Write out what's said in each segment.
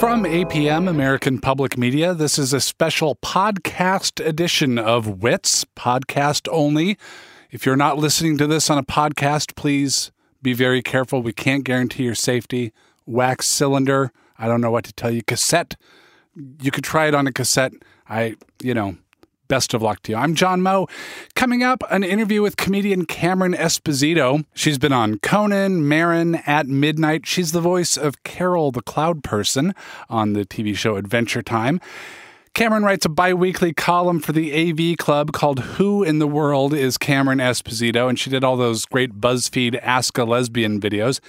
From APM, American Public Media, this is a special podcast edition of WITS, podcast only. If you're not listening to this on a podcast, please be very careful. We can't guarantee your safety. Wax cylinder, I don't know what to tell you. Cassette, you could try it on a cassette. I, you know, Best of luck to you. I'm John Moe. Coming up, an interview with comedian Cameron Esposito. She's been on Conan, Marin, At Midnight. She's the voice of Carol the Cloud Person on the TV show Adventure Time. Cameron writes a bi weekly column for the AV Club called Who in the World is Cameron Esposito? And she did all those great BuzzFeed Ask a Lesbian videos.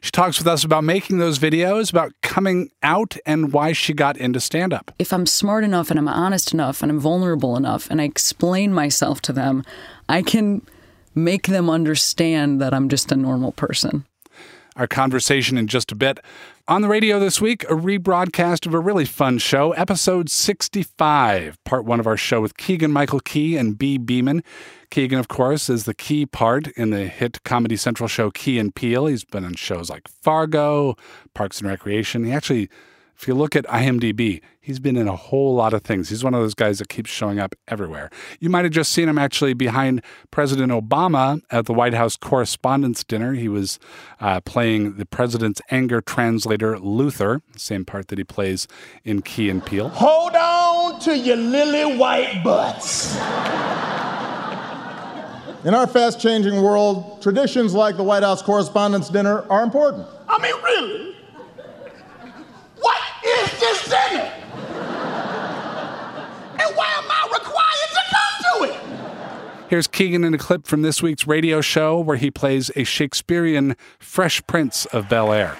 She talks with us about making those videos, about coming out, and why she got into stand up. If I'm smart enough and I'm honest enough and I'm vulnerable enough and I explain myself to them, I can make them understand that I'm just a normal person our conversation in just a bit. On the radio this week, a rebroadcast of a really fun show, episode 65, part one of our show with Keegan Michael Key and B. Beeman. Keegan, of course, is the key part in the hit Comedy Central show Key and Peele. He's been on shows like Fargo, Parks and Recreation. He actually if you look at IMDb, he's been in a whole lot of things. He's one of those guys that keeps showing up everywhere. You might have just seen him actually behind President Obama at the White House Correspondents' Dinner. He was uh, playing the president's anger translator, Luther, same part that he plays in Key and Peele. Hold on to your lily white butts. In our fast changing world, traditions like the White House Correspondents' Dinner are important. I mean, really? Is this dinner? and why am I required to come to it? Here's Keegan in a clip from this week's radio show where he plays a Shakespearean Fresh Prince of Bel Air.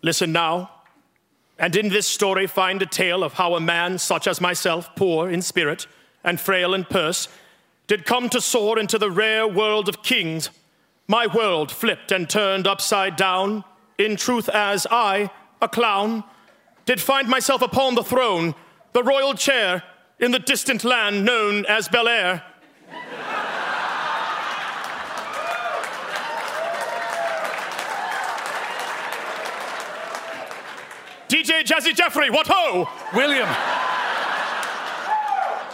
Listen now and in this story, find a tale of how a man such as myself, poor in spirit and frail in purse, did come to soar into the rare world of kings. My world flipped and turned upside down, in truth, as I, a clown, did find myself upon the throne, the royal chair, in the distant land known as Bel Air. DJ Jazzy Jeffrey, what ho! William.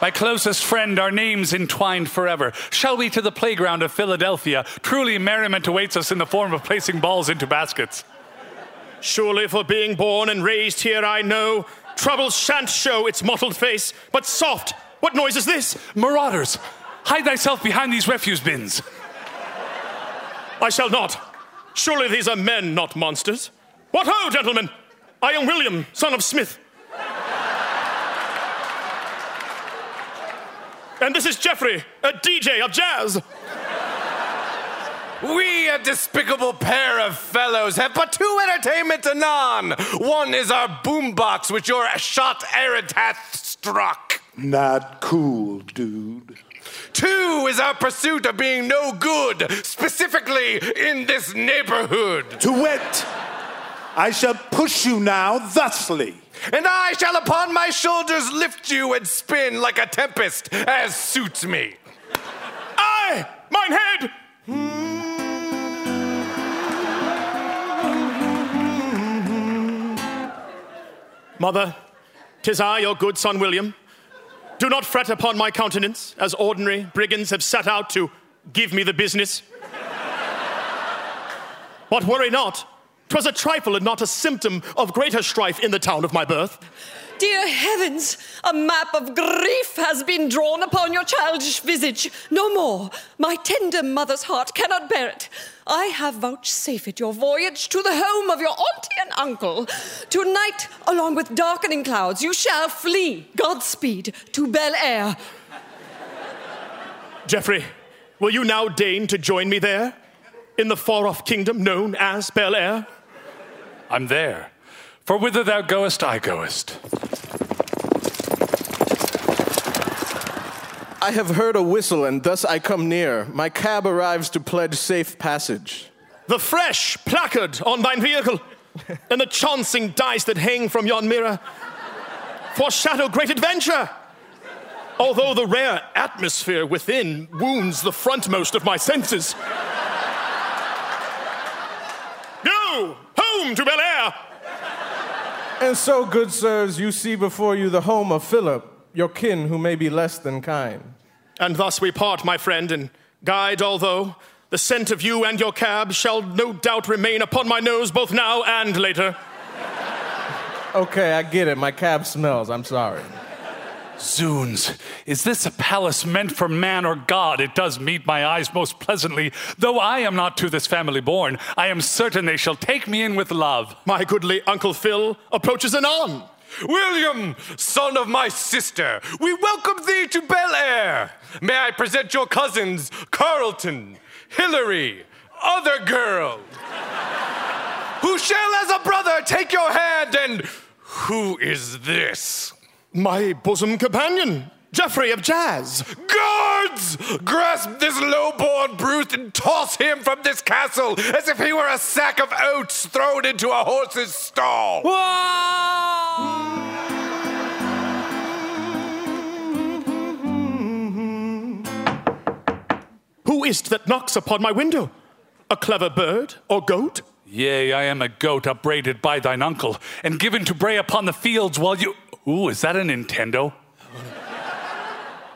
My closest friend, our names entwined forever. Shall we to the playground of Philadelphia? Truly, merriment awaits us in the form of placing balls into baskets. Surely, for being born and raised here, I know trouble shan't show its mottled face, but soft. What noise is this? Marauders! Hide thyself behind these refuse bins. I shall not. Surely these are men, not monsters. What ho, gentlemen! I am William, son of Smith. and this is Jeffrey, a DJ of jazz. We, a despicable pair of fellows, have but two entertainments anon. One is our boombox, which your shot errant hath struck. Not cool, dude. Two is our pursuit of being no good, specifically in this neighborhood. To wit, I shall push you now thusly. And I shall upon my shoulders lift you and spin like a tempest, as suits me. I, mine head. Mother, tis I, your good son William. Do not fret upon my countenance, as ordinary brigands have set out to give me the business. But worry not, 'Twas a trifle and not a symptom of greater strife in the town of my birth. Dear heavens, a map of grief has been drawn upon your childish visage. No more. My tender mother's heart cannot bear it. I have vouchsafed your voyage to the home of your auntie and uncle. Tonight, along with darkening clouds, you shall flee, Godspeed, to Bel Air. Geoffrey, will you now deign to join me there? In the far off kingdom known as Bel Air? I'm there. For whither thou goest, I goest. I have heard a whistle, and thus I come near. My cab arrives to pledge safe passage. The fresh placard on thine vehicle, and the chancing dice that hang from yon mirror, foreshadow great adventure. although the rare atmosphere within wounds the frontmost of my senses. Home to Bel Air! And so, good sirs, you see before you the home of Philip, your kin who may be less than kind. And thus we part, my friend, and guide although the scent of you and your cab shall no doubt remain upon my nose both now and later. Okay, I get it. My cab smells. I'm sorry. Zoons, is this a palace meant for man or God? It does meet my eyes most pleasantly. Though I am not to this family born, I am certain they shall take me in with love. My goodly Uncle Phil approaches anon. William, son of my sister, we welcome thee to Bel Air. May I present your cousins, Carlton, Hillary, other girl, who shall as a brother take your hand and who is this? My bosom companion, Geoffrey of Jazz. Guards! Grasp this low-born brute and toss him from this castle as if he were a sack of oats thrown into a horse's stall. Who is't that knocks upon my window? A clever bird or goat? Yea, I am a goat upbraided by thine uncle, and given to bray upon the fields while you. Ooh, is that a Nintendo?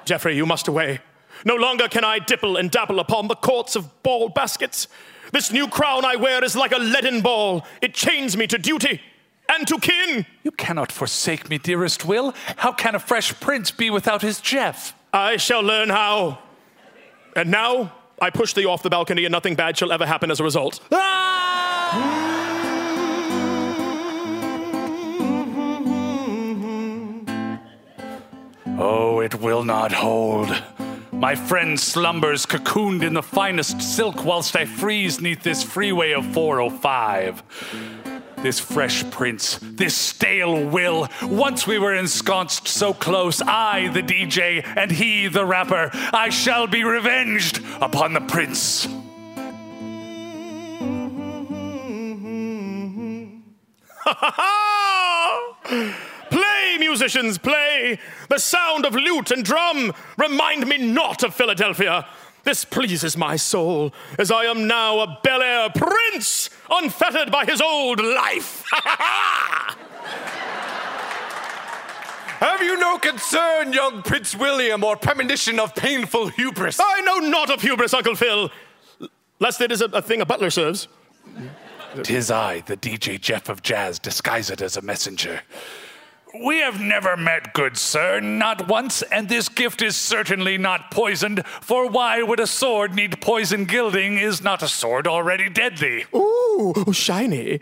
Geoffrey, you must away. No longer can I dipple and dabble upon the courts of ball baskets. This new crown I wear is like a leaden ball. It chains me to duty and to kin. You cannot forsake me, dearest Will. How can a fresh prince be without his Jeff? I shall learn how. And now I push thee off the balcony, and nothing bad shall ever happen as a result. Ah! Oh, it will not hold. My friend slumbers cocooned in the finest silk whilst I freeze neath this freeway of 405. This fresh prince, this stale will. Once we were ensconced so close, I, the DJ, and he, the rapper. I shall be revenged upon the prince. play, musicians, play! The sound of lute and drum remind me not of Philadelphia. This pleases my soul, as I am now a Bel Air prince, unfettered by his old life. Have you no concern, young Prince William, or premonition of painful hubris? I know not of hubris, Uncle Phil, lest it is a, a thing a butler serves. Tis I, the DJ Jeff of Jazz, disguised as a messenger. We have never met, good sir, not once, and this gift is certainly not poisoned, for why would a sword need poison gilding? Is not a sword already deadly? Ooh, oh, shiny.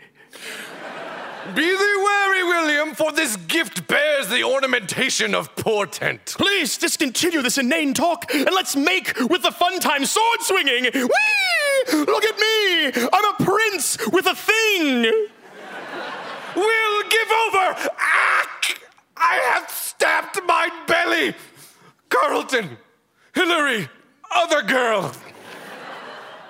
Be thee wary, William, for this gift bears the ornamentation of portent. Please discontinue this inane talk and let's make with the fun time sword swinging. Whee! Look at me! I'm a prince with a thing! we'll give over! Ack! I have stabbed my belly! Carlton, Hillary, other girl.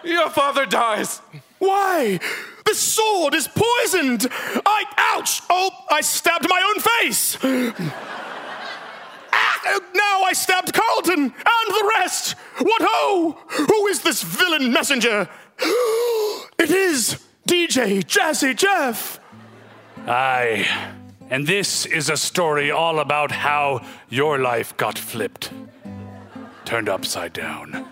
Your father dies. Why? The sword is poisoned! I. Ouch! Oh, I stabbed my own face! Ah, now I stabbed Carlton and the rest! What ho! Who is this villain messenger? It is DJ Jazzy Jeff! Aye. And this is a story all about how your life got flipped, turned upside down.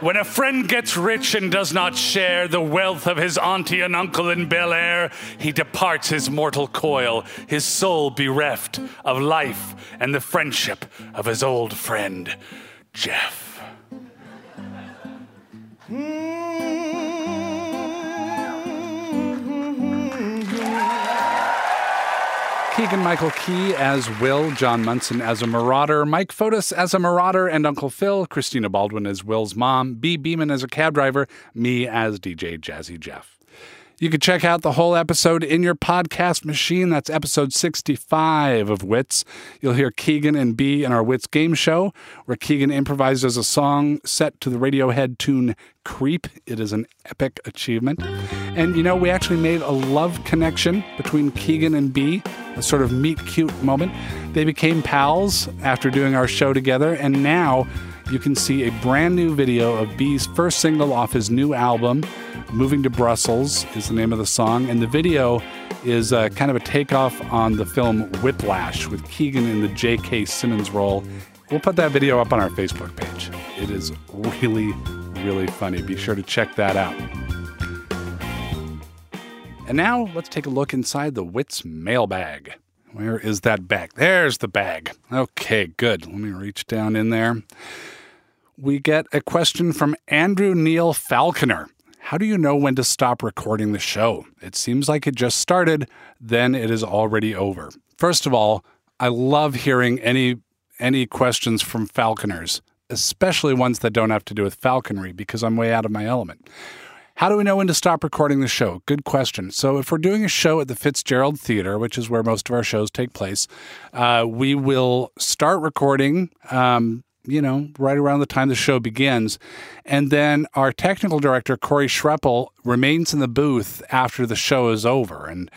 When a friend gets rich and does not share the wealth of his auntie and uncle in Bel Air, he departs his mortal coil, his soul bereft of life and the friendship of his old friend, Jeff. Hmm. Keegan Michael Key as Will, John Munson as a marauder, Mike Fotis as a marauder, and Uncle Phil, Christina Baldwin as Will's mom, B. Beeman as a cab driver, me as DJ Jazzy Jeff. You can check out the whole episode in your podcast machine. That's episode 65 of Wits. You'll hear Keegan and B in our Wits game show, where Keegan improvises a song set to the Radiohead tune Creep. It is an epic achievement. And you know, we actually made a love connection between Keegan and B, a sort of meet cute moment. They became pals after doing our show together, and now you can see a brand new video of B's first single off his new album. Moving to Brussels is the name of the song, and the video is uh, kind of a takeoff on the film Whiplash with Keegan in the J.K. Simmons role. We'll put that video up on our Facebook page. It is really, really funny. Be sure to check that out. And now let's take a look inside the Wits mailbag. Where is that bag? There's the bag. Okay, good. Let me reach down in there. We get a question from Andrew Neil Falconer. How do you know when to stop recording the show? It seems like it just started, then it is already over. First of all, I love hearing any any questions from falconers, especially ones that don't have to do with falconry because I'm way out of my element. How do we know when to stop recording the show? Good question. So, if we're doing a show at the Fitzgerald Theater, which is where most of our shows take place, uh, we will start recording. Um, you know, right around the time the show begins. And then our technical director, Corey Schreppel, remains in the booth after the show is over and,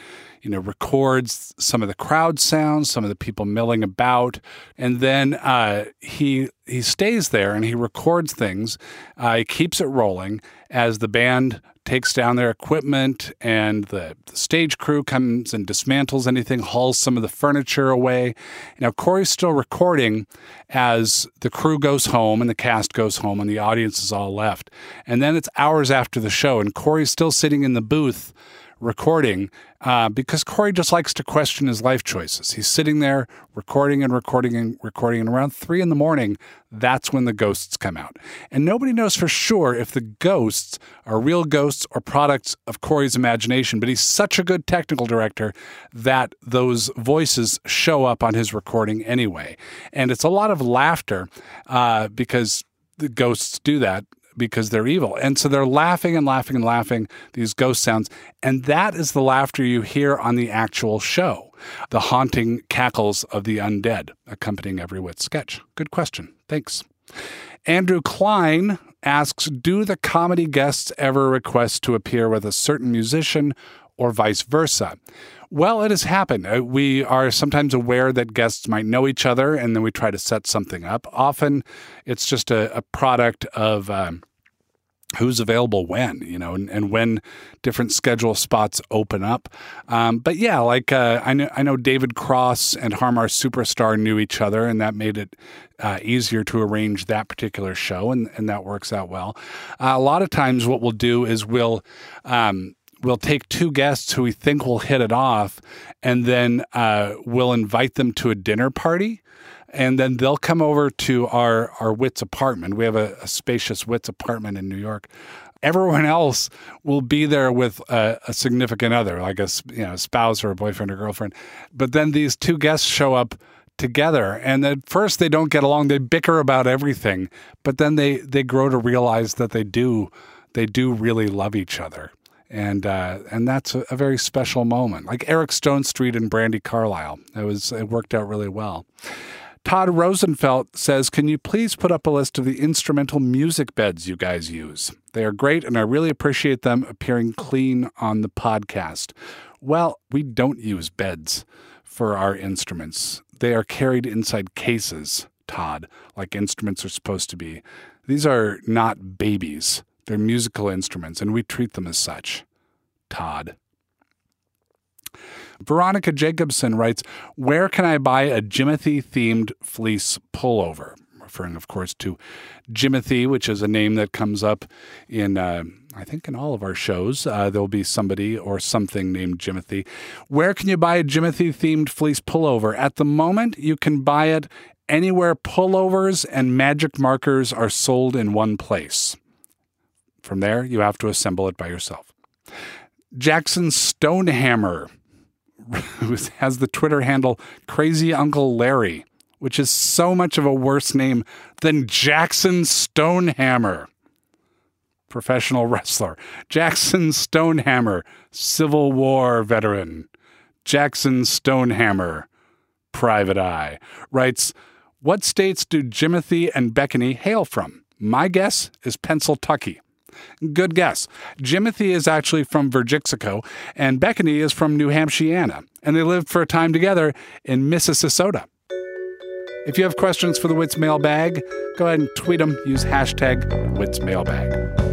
you know, records some of the crowd sounds, some of the people milling about. And then uh, he he stays there and he records things. Uh, he keeps it rolling as the band takes down their equipment and the, the, stage crew comes and dismantles anything, hauls some of the furniture away. Now, Corey's still recording as the crew goes home and the cast goes home and the audience is all left. And then it's hours after the show, and Corey's still sitting in the booth recording uh, because Corey just likes to question his life choices. He's sitting there recording and recording and recording, and around three in the morning, that's when the ghosts come out. And nobody knows for sure if the ghosts are real ghosts or products of Corey's imagination, but he's such a good technical director that those voices show up on his recording anyway. And it's a lot of laughter uh, because the ghosts do that because they're evil. And so they're laughing and laughing and laughing, these ghost sounds. And that is the laughter you hear on the actual show, the haunting cackles of the undead accompanying every wit sketch. Good question. Thanks. Andrew Klein asks Do the comedy guests ever request to appear with a certain musician or vice versa? Well, it has happened. Uh, we are sometimes aware that guests might know each other, and then we try to set something up. Often, it's just a, a product of um, who's available when, you know, and, and, when different schedule spots open up. Um, but yeah, like uh, I know, I know David Cross and Har Mar Superstar knew each other, and that made it uh, easier to arrange that particular show, and, and that works out well. Uh, a lot of times, what we'll do is we'll um, we'll take two guests who we think will hit it off, and then uh, we'll invite them to a dinner party. And then they'll come over to our, our Wits apartment. We have a, a spacious Wits apartment in New York. Everyone else will be there with a, a significant other, like a you know, spouse or a boyfriend or girlfriend. But then these two guests show up together and at first they don't get along they bicker about everything but then they they grow to realize that they do they do really love each other and uh, and that's a, a, very special moment. Like Eric Stonestreet and Brandi Carlile, it was it worked out really well. Todd Rosenfeld says, "Can you please put up a list of the instrumental music beds you guys use? They are great, and I really appreciate them appearing clean on the podcast." Well, we don't use beds for our instruments. They are carried inside cases, Todd, like instruments are supposed to be. These are not babies. They're musical instruments, and we treat them as such. Todd. Veronica Jacobson writes, Where can I buy a Jimothy themed fleece pullover? Referring, of course, to Jimothy, which is a name that comes up in, uh, I think, in all of our shows. Uh, there'll be somebody or something named Jimothy. Where can you buy a Jimothy themed fleece pullover? At the moment, you can buy it anywhere pullovers and magic markers are sold in one place. From there, you have to assemble it by yourself. Jackson Stonehammer, has the Twitter handle Crazy Uncle Larry, which is so much of a worse name than Jackson Stonehammer. Professional wrestler. Jackson Stonehammer, Civil War veteran. Jackson Stonehammer, Private Eye, writes What states do Jimothy and Beckany hail from? My guess is Pennsylvania. Good guess. Jimothy is actually from Virgixico, and Beckany is from New Hampshire, and they lived for a time together in Mississauga. If you have questions for the Wits mailbag, go ahead and tweet them. Use hashtag Wits mailbag.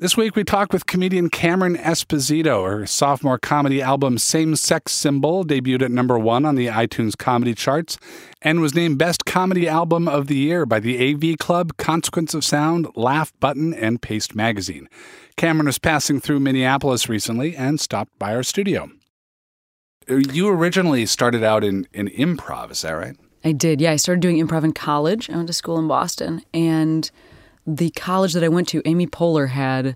This week we talked with comedian Cameron Esposito. Her sophomore comedy album Same Sex Symbol debuted at number one on the iTunes comedy charts and was named Best Comedy Album of the Year by the AV Club, Consequence of Sound, Laugh Button, and Paste Magazine. Cameron was passing through Minneapolis recently and stopped by our studio. Uh, you originally started out in, in improv, is that right? I did. Yeah, I started doing improv in college. I went to school in Boston and the college that I went to, Amy Poehler had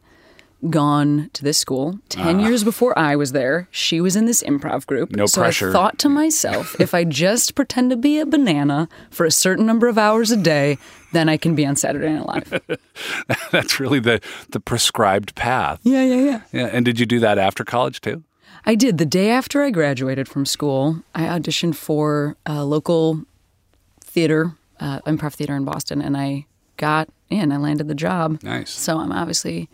gone to this school 10 Ah. years before I was there. She was in this improv group. No so pressure. I thought to myself, if I just pretend to be a banana for a certain number of hours a day, then I can be on Saturday Night Live. That's really the, the prescribed path. yeah, yeah, yeah. Yeah, and did you do that after college too? I did. The day after I graduated from school, I auditioned for a local theater, uh, improv theater in Boston, and I got in. I landed the job. Nice. So I'm obviously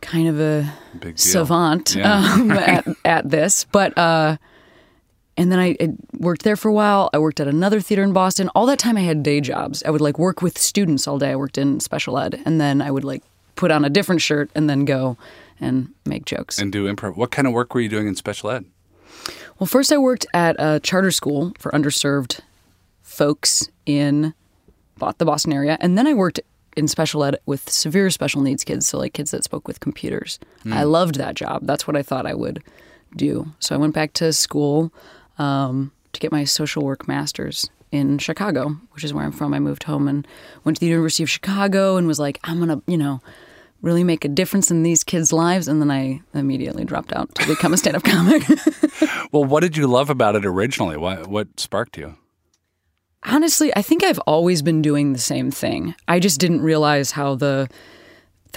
kind of a Big savant Yeah. um, at, at this, but uh, and then I, I worked there for a while. I worked at another theater in Boston. All that time, I had day jobs. I would like work with students all day. I worked in special ed, and then I would like put on a different shirt and then go and make jokes. And do improv. What kind of work were you doing in special ed? Well, first I worked at a charter school for underserved folks in the Boston area, and then I worked in special ed with severe special needs kids, so like kids that spoke with computers. I loved that job. That's what I thought I would do. So I went back to school um, to get my social work master's in Chicago, which is where I'm from. I moved home and went to the University of Chicago and was like, I'm gonna, you know. Really make a difference in these kids' lives, and then I immediately dropped out to become a stand-up comic. Well, what did you love about it originally? What what sparked you? Honestly, I think I've always been doing the same thing. I just didn't realize how the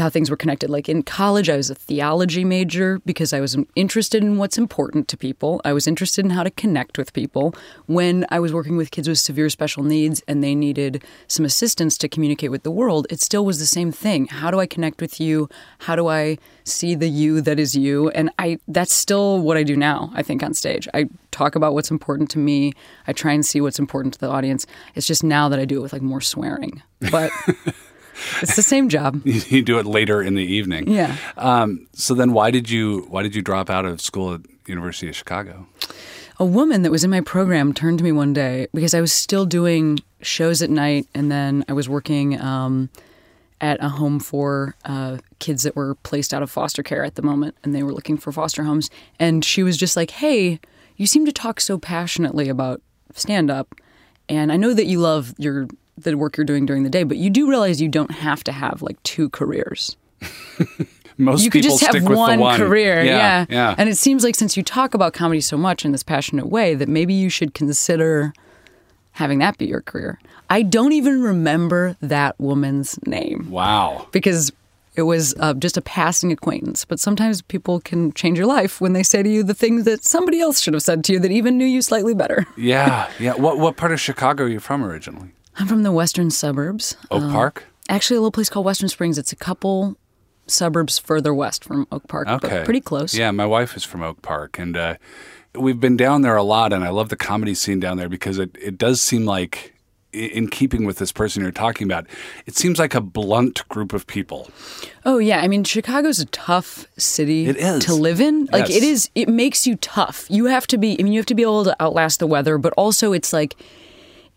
how things were connected. Like in college, I was a theology major because I was interested in what's important to people. I was interested in how to connect with people. When I was working with kids with severe special needs and they needed some assistance to communicate with the world, it still was the same thing. How do I connect with you? How do I see the you that is you? And I that's still what I do now, I think on stage. I talk about what's important to me. I try and see what's important to the audience. It's just now that I do it with like more swearing. But it's the same job. You, do it later in the evening. Yeah. Um, so then, why did you why did you drop out of school at University of Chicago? A woman that was in my program turned to me one day because I was still doing shows at night, and then I was working um, at a home for uh, kids that were placed out of foster care at the moment, and they were looking for foster homes. And she was just like, "Hey, you seem to talk so passionately about stand up, and I know that you love your the work you're doing during the day, but you do realize you don't have to have like two careers." Most you could people just have stick with one, one career. Yeah, Yeah, yeah. And it seems like since you talk about comedy so much in this passionate way, that maybe you should consider having that be your career. I don't even remember that woman's name wow. because it was uh, just a passing acquaintance. But sometimes people can change your life when they say to you the things that somebody else should have said to you that even knew you slightly better. Yeah, yeah. What what part of Chicago are you from originally? I'm from the western suburbs. Oak Um, Park. Actually, a little place called Western Springs. It's a couple suburbs further west from Oak Park, Okay, but pretty close. Yeah, my wife is from Oak Park, and uh, we've been down there a lot, and I love the comedy scene down there because it it does seem like. In keeping with this person you're talking about, it seems like a blunt group of people. Oh yeah, I mean Chicago's a tough city It is. to live in. Like Yes. it is it makes you tough. You have to be I mean you have to be able to outlast the weather, but also it's like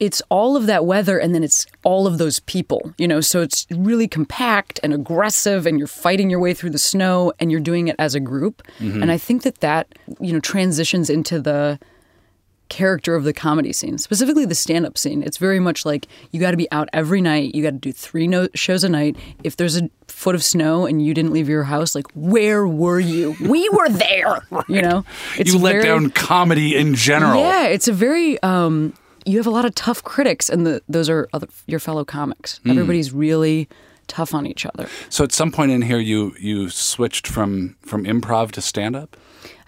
it's all of that weather and then it's all of those people, you know, so it's really compact and aggressive and you're fighting your way through the snow and you're doing it as a group. Mm-hmm. And I think that that, you know, transitions into the character of the comedy scene, specifically the stand up scene. It's very much like you got to be out every night. You got to do three no- shows a night. If there's a foot of snow and you didn't leave your house, like, where were you? We were there. You know? you let very- down comedy in general. Yeah, it's a very, um, you have a lot of tough critics, and the, those are other, your fellow comics. Hmm. Everybody's really tough on each other. So at some point in here, you you switched from from improv to stand up.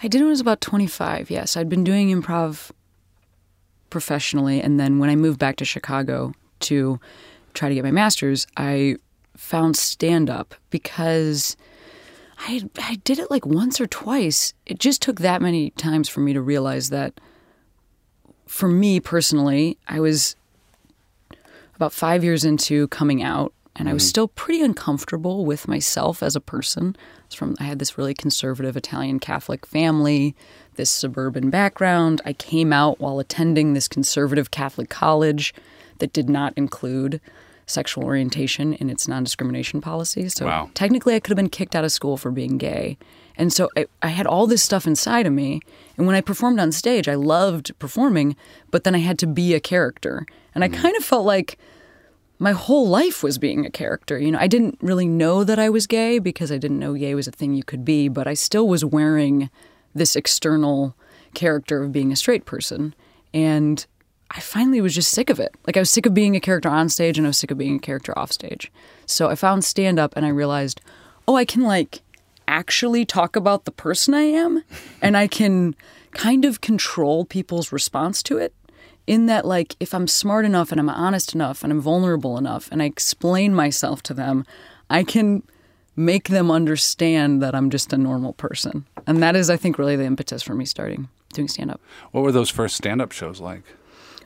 I did it when I was about 25, yes. I'd been doing improv professionally, and then when I moved back to Chicago to try to get my master's, I found stand up because I I did it like once or twice. It just took that many times for me to realize that for me personally, I was about 5 years into coming out and I was mm-hmm. still pretty uncomfortable with myself as a person. I from I had this really conservative Italian Catholic family, this suburban background. I came out while attending this conservative Catholic college that did not include sexual orientation in its non-discrimination policy. So Wow. technically I could have been kicked out of school for being gay. And so I, I had all this stuff inside of me. And when I performed on stage, I loved performing, but then I had to be a character. And I mm. kind of felt like my whole life was being a character. You know, I didn't really know that I was gay because I didn't know gay was a thing you could be, but I still was wearing this external character of being a straight person. And I finally was just sick of it. Like I was sick of being a character on stage and I was sick of being a character off stage. So I found stand up and I realized, oh, I can like actually talk about the person I am and I can kind of control people's response to it. In that, like, if I'm smart enough and I'm honest enough and I'm vulnerable enough and I explain myself to them, I can make them understand that I'm just a normal person. And that is, I think, really the impetus for me starting doing stand up. What were those first stand up shows like?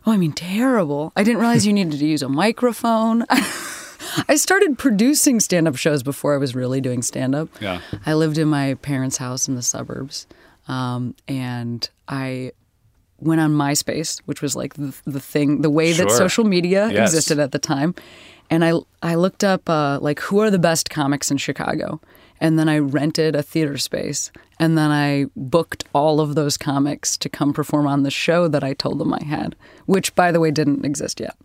Oh, I mean, terrible. I didn't realize you needed to use a microphone. I started producing stand up shows before I was really doing stand up. Yeah. I lived in my parents' house in the suburbs. Um, and I went on MySpace, which was like the, the thing, the way that social media Yes. existed at the time. And I, I looked up uh, like who are the best comics in Chicago. And then I rented a theater space. And then I booked all of those comics to come perform on the show that I told them I had, which, by the way, didn't exist yet.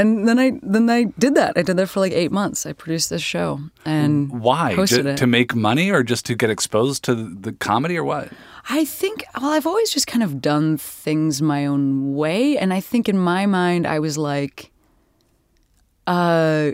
and then I then I did that. I did that for like eight months. I produced this show and Why? to make money or just to get exposed to the comedy or what? I think, well, I've always just kind of done things my own way. And I think in my mind, I was like, uh,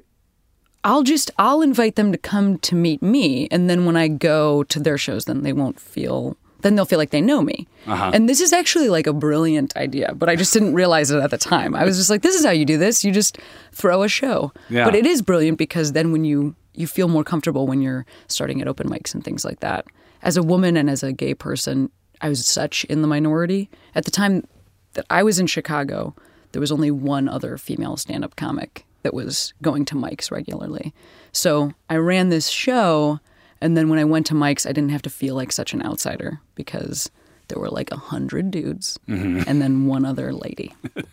I'll just, I'll invite them to come to meet me. And then when I go to their shows, then they won't feel, then they'll feel like they know me. Uh-huh. And this is actually like a brilliant idea, but I just didn't realize it at the time. I was just like, this is how you do this. You just throw a show. Yeah. But it is brilliant because then when you, you feel more comfortable when you're starting at open mics and things like that. As a woman and as a gay person, I was such in the minority. At the time that I was in Chicago, there was only one other female stand up comic that was going to mics regularly. So I ran this show, and then when I went to Mike's, I didn't have to feel like such an outsider because there were like a hundred dudes and then one other lady.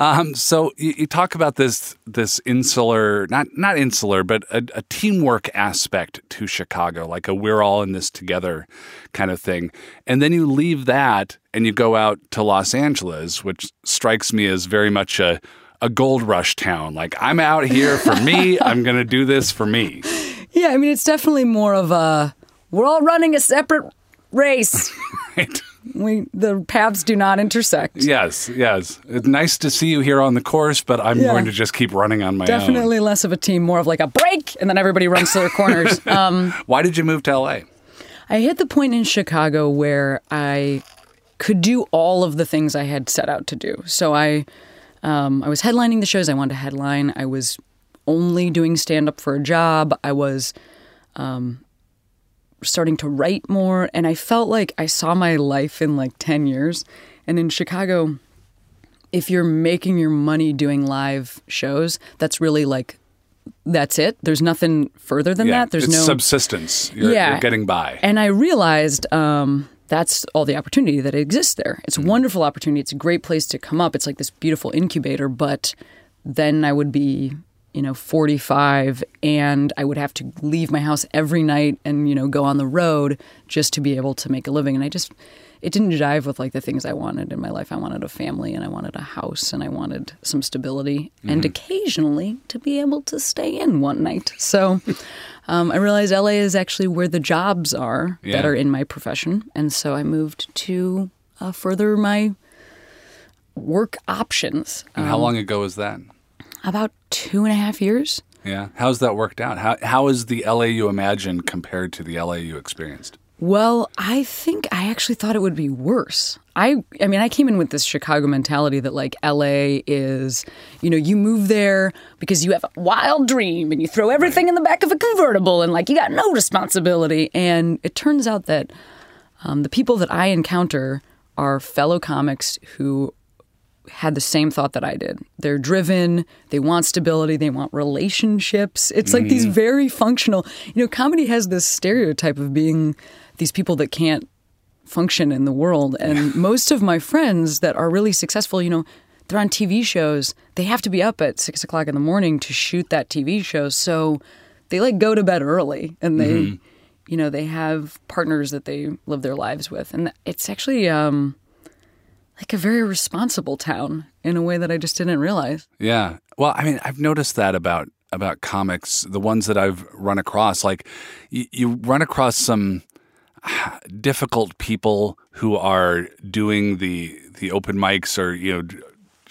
Um, so you, you talk about this this insular, not not insular, but a, a teamwork aspect to Chicago, like a we're all in this together kind of thing. And then you leave that and you go out to Los Angeles, which strikes me as very much a a gold rush town. Like I'm out here for me. I'm going to do this for me. Yeah, I mean, it's definitely more of a we're all running a separate race. Right? we the paths do not intersect. Yes, yes. It's nice to see you here on the course, but I'm Yeah. going to just keep running on my own. Definitely less of a team, more of like a break, and then everybody runs to their corners. Um, Why did you move to LA? I hit the point in Chicago where I could do all of the things I had set out to do. So I, um, I was headlining the shows I wanted to headline. I was only doing stand up for a job. I was um, starting to write more, and I felt like I saw my life in like ten years. And in Chicago, if you're making your money doing live shows, that's really like that's it. There's nothing further than that. There's no subsistence. You're, Yeah. you're getting by. and I realized um, that's all the opportunity that exists there. It's a wonderful opportunity. It's a great place to come up. It's like this beautiful incubator. But then I would be, you know, 45 and I would have to leave my house every night and, you know, go on the road just to be able to make a living. And I just, it didn't jive with like the things I wanted in my life. I wanted a family and I wanted a house and I wanted some stability and occasionally to be able to stay in one night. So um, I realized LA is actually where the jobs are Yeah. that are in my profession. And so I moved to uh, further my work options. and Um, how long ago was that? About two and a half years. Yeah. How's that worked out? How how is the LA you imagined compared to the LA you experienced? Well, I think I actually thought it would be worse. I I mean, I came in with this Chicago mentality that like LA is, you know, you move there because you have a wild dream and you throw everything in the back of a convertible and like you got no responsibility. And it turns out that um, the people that I encounter are fellow comics who had the same thought that I did. They're driven, they want stability, they want relationships. It's like these very functional, you know, comedy has this stereotype of being these people that can't function in the world. And most of my friends that are really successful, you know, they're on TV shows. They have to be up at six o'clock in the morning to shoot that TV show. So they like go to bed early and they, you know, they have partners that they live their lives with. And it's actually, um, like a very responsible town in a way that I just didn't realize. Yeah. Well, I mean, I've noticed that about about comics, the ones that I've run across. Like, you, you run across some difficult people who are doing the the open mics or you know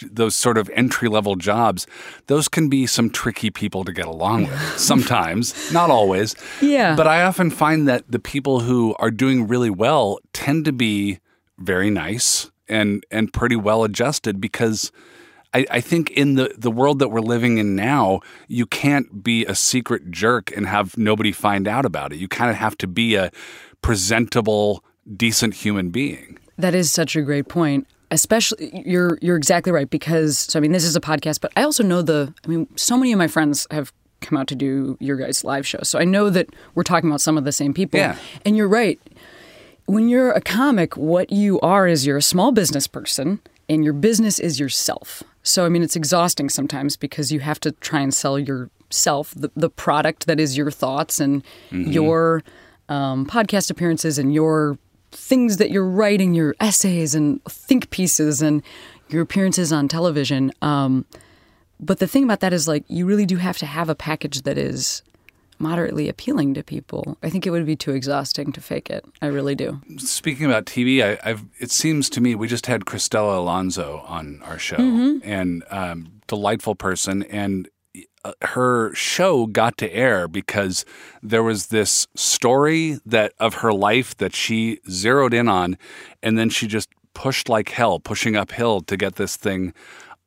those sort of entry level jobs. Those can be some tricky people to get along with. Sometimes, not always. Yeah. But I often find that the people who are doing really well tend to be very nice and and pretty well adjusted because I, I think in the, the world that we're living in now, you can't be a secret jerk and have nobody find out about it. You kind of have to be a presentable, decent human being. That is such a great point. Especially you're you're exactly right because so I mean this is a podcast, but I also know the I mean so many of my friends have come out to do your guys' live show. So I know that we're talking about some of the same people. Yeah. And you're right. When you're a comic, what you are is you're a small business person and your business is yourself. So I mean it's exhausting sometimes because you have to try and sell yourself, the, the product that is your thoughts and your um, podcast appearances and your things that you're writing, your essays and think pieces and your appearances on television. Um, but the thing about that is, like, you really do have to have a package that is moderately appealing to people. I think it would be too exhausting to fake it. I really do. Speaking about TV, I, I've it seems to me we just had Cristela Alonzo on our show, and um, delightful person, and uh, her show got to air because there was this story that of her life that she zeroed in on, and then she just pushed like hell, pushing uphill to get this thing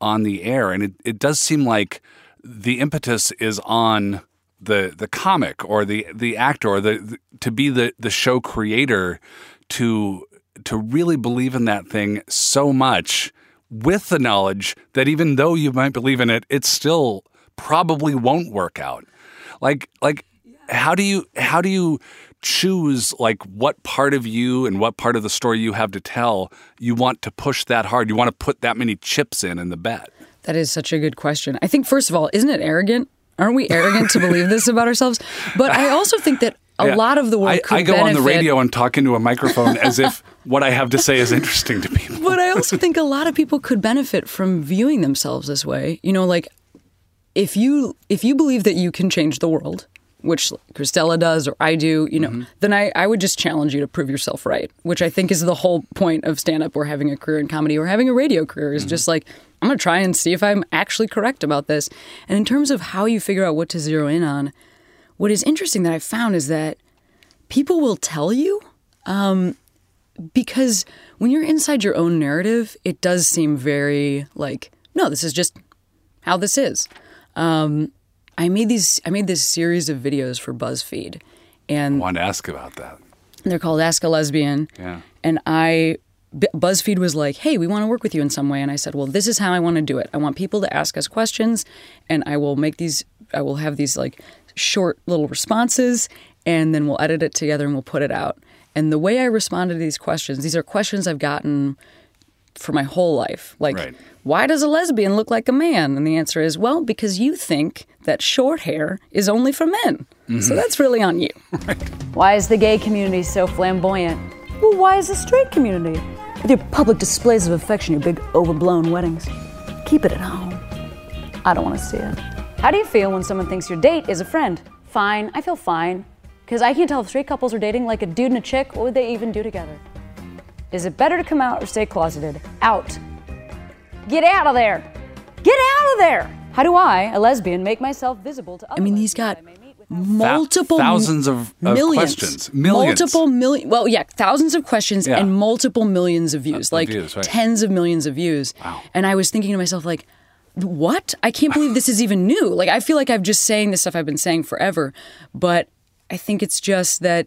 on the air, and it, it does seem like the impetus is on the the comic or the the actor or the, the to be the the show creator to to really believe in that thing so much with the knowledge that even though you might believe in it it still probably won't work out like like how do you how do you choose like what part of you and what part of the story you have to tell you want to push that hard you want to put that many chips in in the bet That is such a good question. I think, first of all, isn't it arrogant? Aren't we arrogant to believe this about ourselves? But I also think that a Yeah. lot of the world I, I go on the radio and talk into a microphone as if what I have to say is interesting to people. but I also think a lot of people could benefit from viewing themselves this way. You know, like if you if you believe that you can change the world, which Cristela does or I do, you know, Mm-hmm. then I, I would just challenge you to prove yourself right, which I think is the whole point of stand up or having a career in comedy or having a radio career is Mm-hmm. just like I'm going to try and see if I'm actually correct about this. And in terms of how you figure out what to zero in on, what is interesting that I found is that people will tell you um, because when you're inside your own narrative, it does seem very like, no, this is just how this is. Um, I made these. I made this series of videos for BuzzFeed, and I wanted to ask about that. they're called Ask a Lesbian. Yeah. And I, BuzzFeed was like, hey, we want to work with you in some way. And I said, well, this is how I want to do it. I want people to ask us questions, and I will make these, I will have these like short little responses, and then we'll edit it together and we'll put it out. And the way I responded to these questions, these are questions I've gotten for my whole life. Like, Right. why does a lesbian look like a man? And the answer is, well, because you think that short hair is only for men. Mm-hmm. So that's really on you. Why is the gay community so flamboyant? Well, why is the straight community? With your public displays of affection, your big overblown weddings. Keep it at home. I don't want to see it. How do you feel when someone thinks your date is a friend? Fine, I feel fine. Because I can't tell if straight couples are dating like a dude and a chick, what would they even do together? Is it better to come out or stay closeted? Out. Get out of there. Get out of there. How do I, a lesbian, make myself visible to others? I mean, he's got I may meet multiple thousands of- of millions, questions. Millions. multiple million. Well, yeah, thousands of questions Yeah. and multiple millions of views, like views, right. tens of millions of views. Wow. And I was thinking to myself, like, what? I can't believe this is even new. Like, I feel like I've just saying this stuff I've been saying forever, but I think it's just that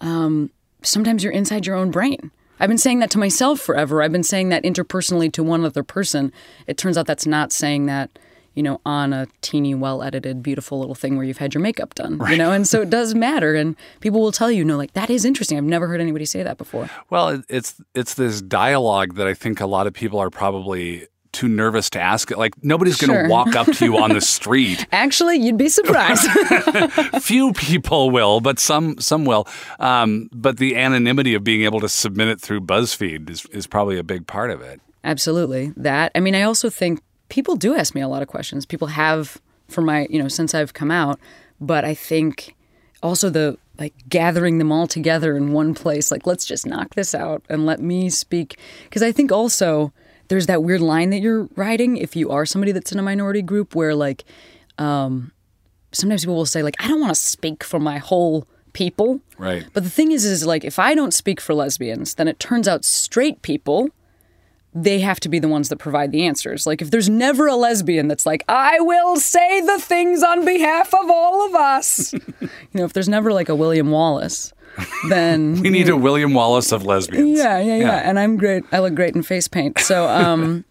um, sometimes you're inside your own brain. I've been saying that to myself forever. I've been saying that interpersonally to one other person. It turns out that's not saying that, you know, on a teeny, well edited, beautiful little thing where you've had your makeup done, you know? And so it does matter. And people will tell you, no, like, that is interesting. I've never heard anybody say that before. Well, it's it's this dialogue that I think a lot of people are probably too nervous to ask it. Like nobody's going to Sure. walk up to you on the street. Actually, you'd be surprised. Few people will, but some some will. Um, but the anonymity of being able to submit it through BuzzFeed is, is probably a big part of it. Absolutely. That. I mean, I also think people do ask me a lot of questions. People have for my, you know, since I've come out, but I think also the like gathering them all together in one place, like let's just knock this out and let me speak because I think also there's that weird line that you're riding if you are somebody that's in a minority group where like um sometimes people will say like I don't want to speak for my whole people. Right. But the thing is, is like if I don't speak for lesbians, then it turns out straight people, they have to be the ones that provide the answers. Like if there's never a lesbian that's like, I will say the things on behalf of all of us. you know, if there's never like a William Wallace, then We need a William Wallace of lesbians. yeah, yeah, yeah, And I'm great. I look great in face paint. So um,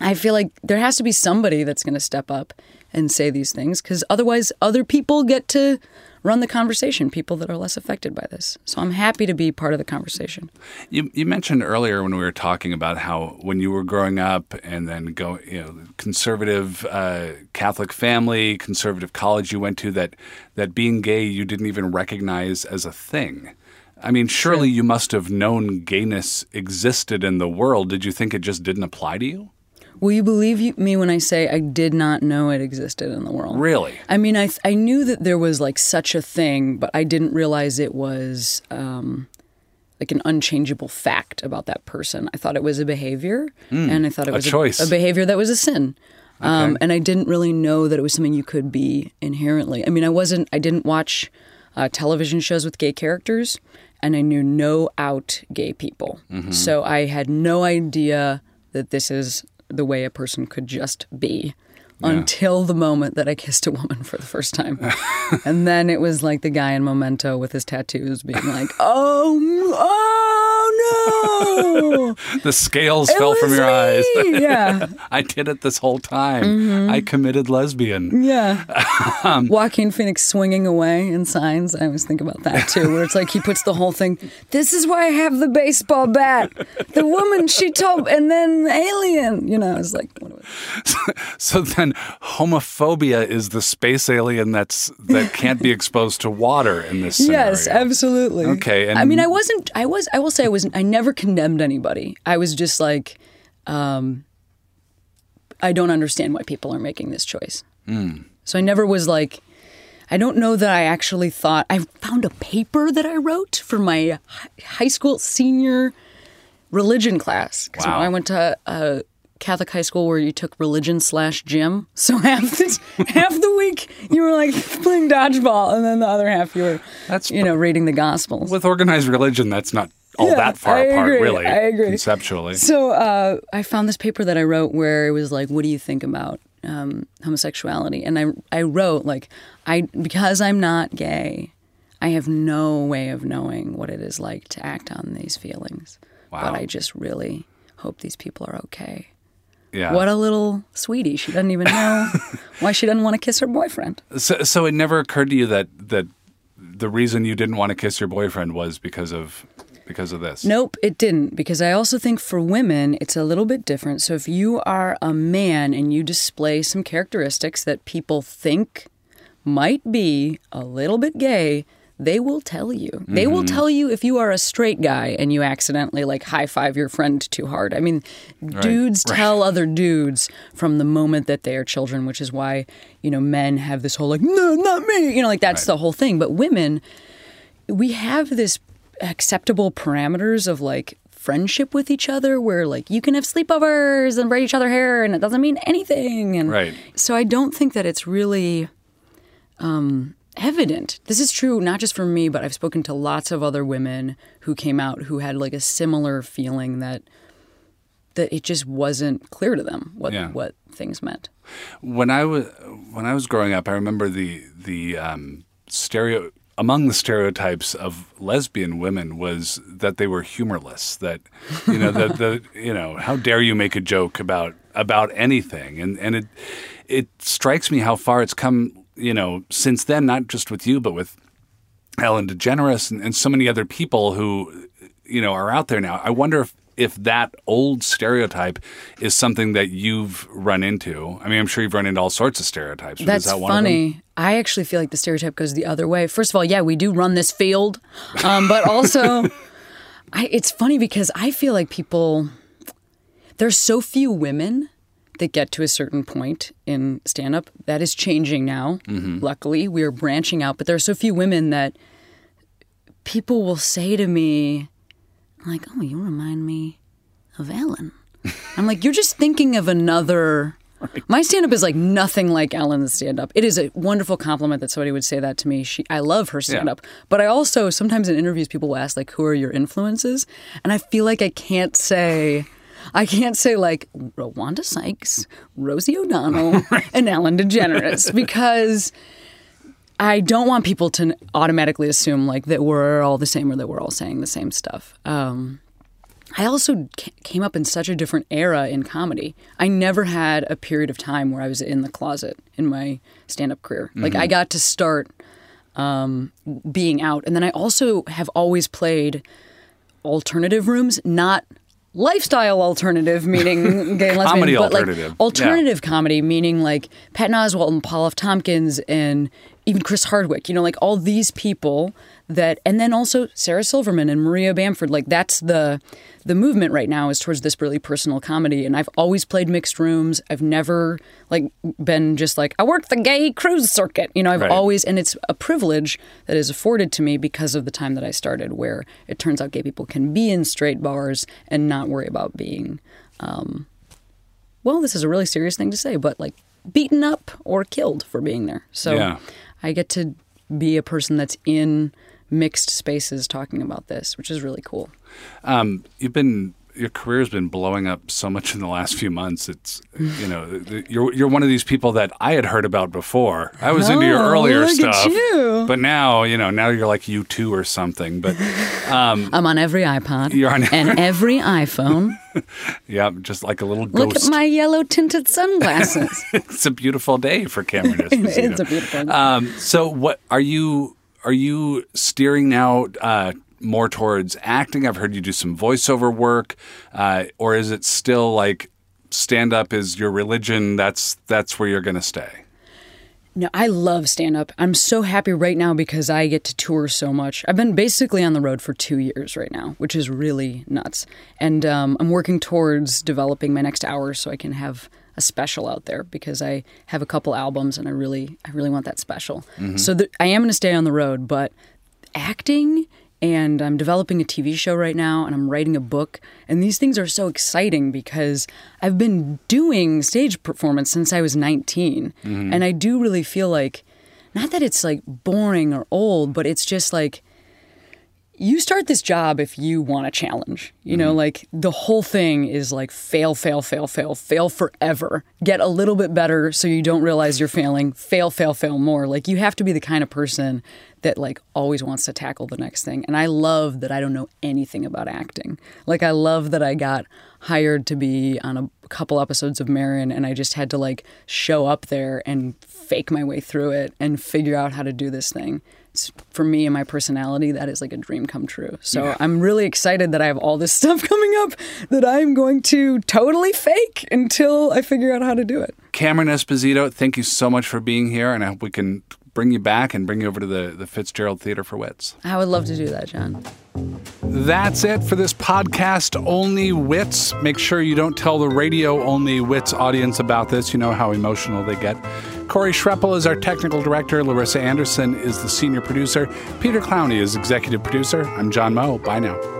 I feel like there has to be somebody that's going to step up and say these things because otherwise, other people get to run the conversation. People that are less affected by this. So I'm happy to be part of the conversation. You, you mentioned earlier when we were talking about how when you were growing up and then go, you know, conservative uh, Catholic family, conservative college you went to, that that being gay you didn't even recognize as a thing. I mean, surely you must have known gayness existed in the world. Did you think it just didn't apply to you? Will you believe me when I say I did not know it existed in the world? Really? I mean, I I knew that there was like such a thing, but I didn't realize it was um, like an unchangeable fact about that person. I thought it was a behavior, and I thought it was a choice. a, behavior that was a sin. Um, Okay. and I didn't really know that it was something you could be inherently. I mean, I wasn't. I didn't watch uh, television shows with gay characters, and I knew no out gay people. Mm-hmm. So I had no idea that this is the way a person could just be until the moment that I kissed a woman for the first time. and then it was like the guy in Memento with his tattoos being like, oh, oh no. The scales It fell from your eyes. Yeah. I did it this whole time. I committed lesbian. Yeah. Um, Joaquin Phoenix swinging away in signs. I always think about that too, where it's like he puts the whole thing. This is why I have the baseball bat. The woman she told, and then alien. You know, it's like, what So then homophobia is the space alien that's that can't be exposed to water in this scenario. Yes, absolutely. Okay, and I mean, I wasn't. I was. I will say, I was. I never condemned anybody. I was just like, um, I don't understand why people are making this choice. Hmm. So I never was like. I don't know that I actually thought. I found a paper that I wrote for my high school senior religion class because Wow. I went to a Catholic high school where you took religion slash gym. So half the half the week you were like playing dodgeball, and then the other half you were That's you know reading the Gospels. with organized religion that's not all Yeah, that far I apart agree, really I agree. conceptually. So uh, I found this paper that I wrote where it was like, "What do you think about um, homosexuality?" And I I wrote like, I because I'm not gay, I have no way of knowing what it is like to act on these feelings. Wow. But I just really hope these people are okay. yeah. What a little sweetie! She doesn't even know why she doesn't want to kiss her boyfriend. so, so it never occurred to you that that the reason you didn't want to kiss your boyfriend was because of because of this. Nope, it didn't. Because I also think for women, it's a little bit different. So if you are a man and you display some characteristics that people think might be a little bit gay, they will tell you. They will mm-hmm. tell you if you are a straight guy and you accidentally like high five your friend too hard. I mean, dudes tell other dudes from the moment that they are children, which is why, you know, men have this whole like, no, not me. You know, like that's the whole thing. But women, we have this acceptable parameters of like friendship with each other where like you can have sleepovers and braid each other hair and it doesn't mean anything and Right. so i don't think that it's really um evident. This is true not just for me, but I've spoken to lots of other women who came out who had like a similar feeling that that it just wasn't clear to them what Yeah. what things meant. When I was when I was growing up, I remember the the um, stereo among the stereotypes of lesbian women was that they were humorless. That you know the, the you know how dare you make a joke about about anything, and and it it strikes me how far it's come. You know, since then, not just with you, but with Ellen DeGeneres and, and so many other people who, you know, are out there now. I wonder if, if that old stereotype is something that you've run into. I mean, I'm sure you've run into all sorts of stereotypes. That's is that one of them? funny. I actually feel like the stereotype goes the other way. First of all, yeah, we do run this field, um, but also, I, it's funny because I feel like people. There's so few women that get to a certain point in stand up. That is changing now. Mm-hmm. Luckily, we are branching out, but there are so few women that people will say to me, like, oh, you remind me of Ellen. I'm like, you're just thinking of another. My stand up is like nothing like Ellen's stand up. It is a wonderful compliment that somebody would say that to me. She, I love her stand up. But I also, sometimes in interviews, people will ask, like, who are your influences? And I feel like I can't say, I can't say like Wanda Sykes, Rosie O'Donnell, and Ellen DeGeneres because I don't want people to automatically assume like that we're all the same or that we're all saying the same stuff. Um, I also came up in such a different era in comedy. I never had a period of time where I was in the closet in my stand-up career. Like I got to start um, being out, and then I also have always played alternative rooms, not lifestyle alternative, meaning gay and lesbian, Comedy but alternative. like alternative comedy, meaning like Patton Oswalt and Paul F. Tompkins and even Chris Hardwick. You know, like all these people that, and then also Sarah Silverman and Maria Bamford. Like that's the the movement right now is towards this really personal comedy. And I've always played mixed rooms. I've never like been just like I worked the gay cruise circuit. You know, I've Right. always, and it's a privilege that is afforded to me because of the time that I started, where it turns out gay people can be in straight bars and not worry about being um, well, this is a really serious thing to say, but like beaten up or killed for being there. So Yeah. I get to be a person that's in mixed spaces talking about this, which is really cool. Um, you've been your career's been blowing up so much in the last few months. It's you know th- th- you're you're one of these people that I had heard about before. I was into your Oh, earlier look at stuff, you. but now you know now you're like U2 or something. But I'm on every iPod You're on- and every iPhone. yeah, just like a little Look at my yellow tinted sunglasses. it's a beautiful day for Cameron Esposito. it's a beautiful. Um, so what are you are you steering now uh, more towards acting? I've heard you do some voiceover work, uh, or is it still like stand up is your religion? That's that's where you're going to stay. No, I love stand up. I'm so happy right now because I get to tour so much. I've been basically on the road for two years right now, which is really nuts. And um, I'm working towards developing my next hour so I can have a special out there because I have a couple albums and I really, I really want that special. So th- I am going to stay on the road, but acting and I'm developing a TV show right now and I'm writing a book. And these things are so exciting because I've been doing stage performance since I was 19. Mm-hmm. And I do really feel like, not that it's like boring or old, but it's just like, you start this job if you want a challenge. You know, mm-hmm. like the whole thing is like fail, fail, fail, fail, fail forever. Get a little bit better so you don't realize you're failing. Fail, fail, fail more. Like you have to be the kind of person that like always wants to tackle the next thing. And I love that I don't know anything about acting. Like I love that I got hired to be on a couple episodes of Maron and I just had to like show up there and fake my way through it and figure out how to do this thing. For me and my personality, that is like a dream come true. So I'm really excited that I have all this stuff coming up that I'm going to totally fake until I figure out how to do it. Cameron Esposito, thank you so much for being here, and I hope we can bring you back and bring you over to the, the Fitzgerald Theater for Wits. I would love to do that, John. That's it for this podcast, Only Wits. Make sure you don't tell the radio Only Wits audience about this. You know how emotional they get. Corey Schreppel is our technical director. Larissa Anderson is the senior producer. Peter Clowney is executive producer. I'm John Moe. Bye now.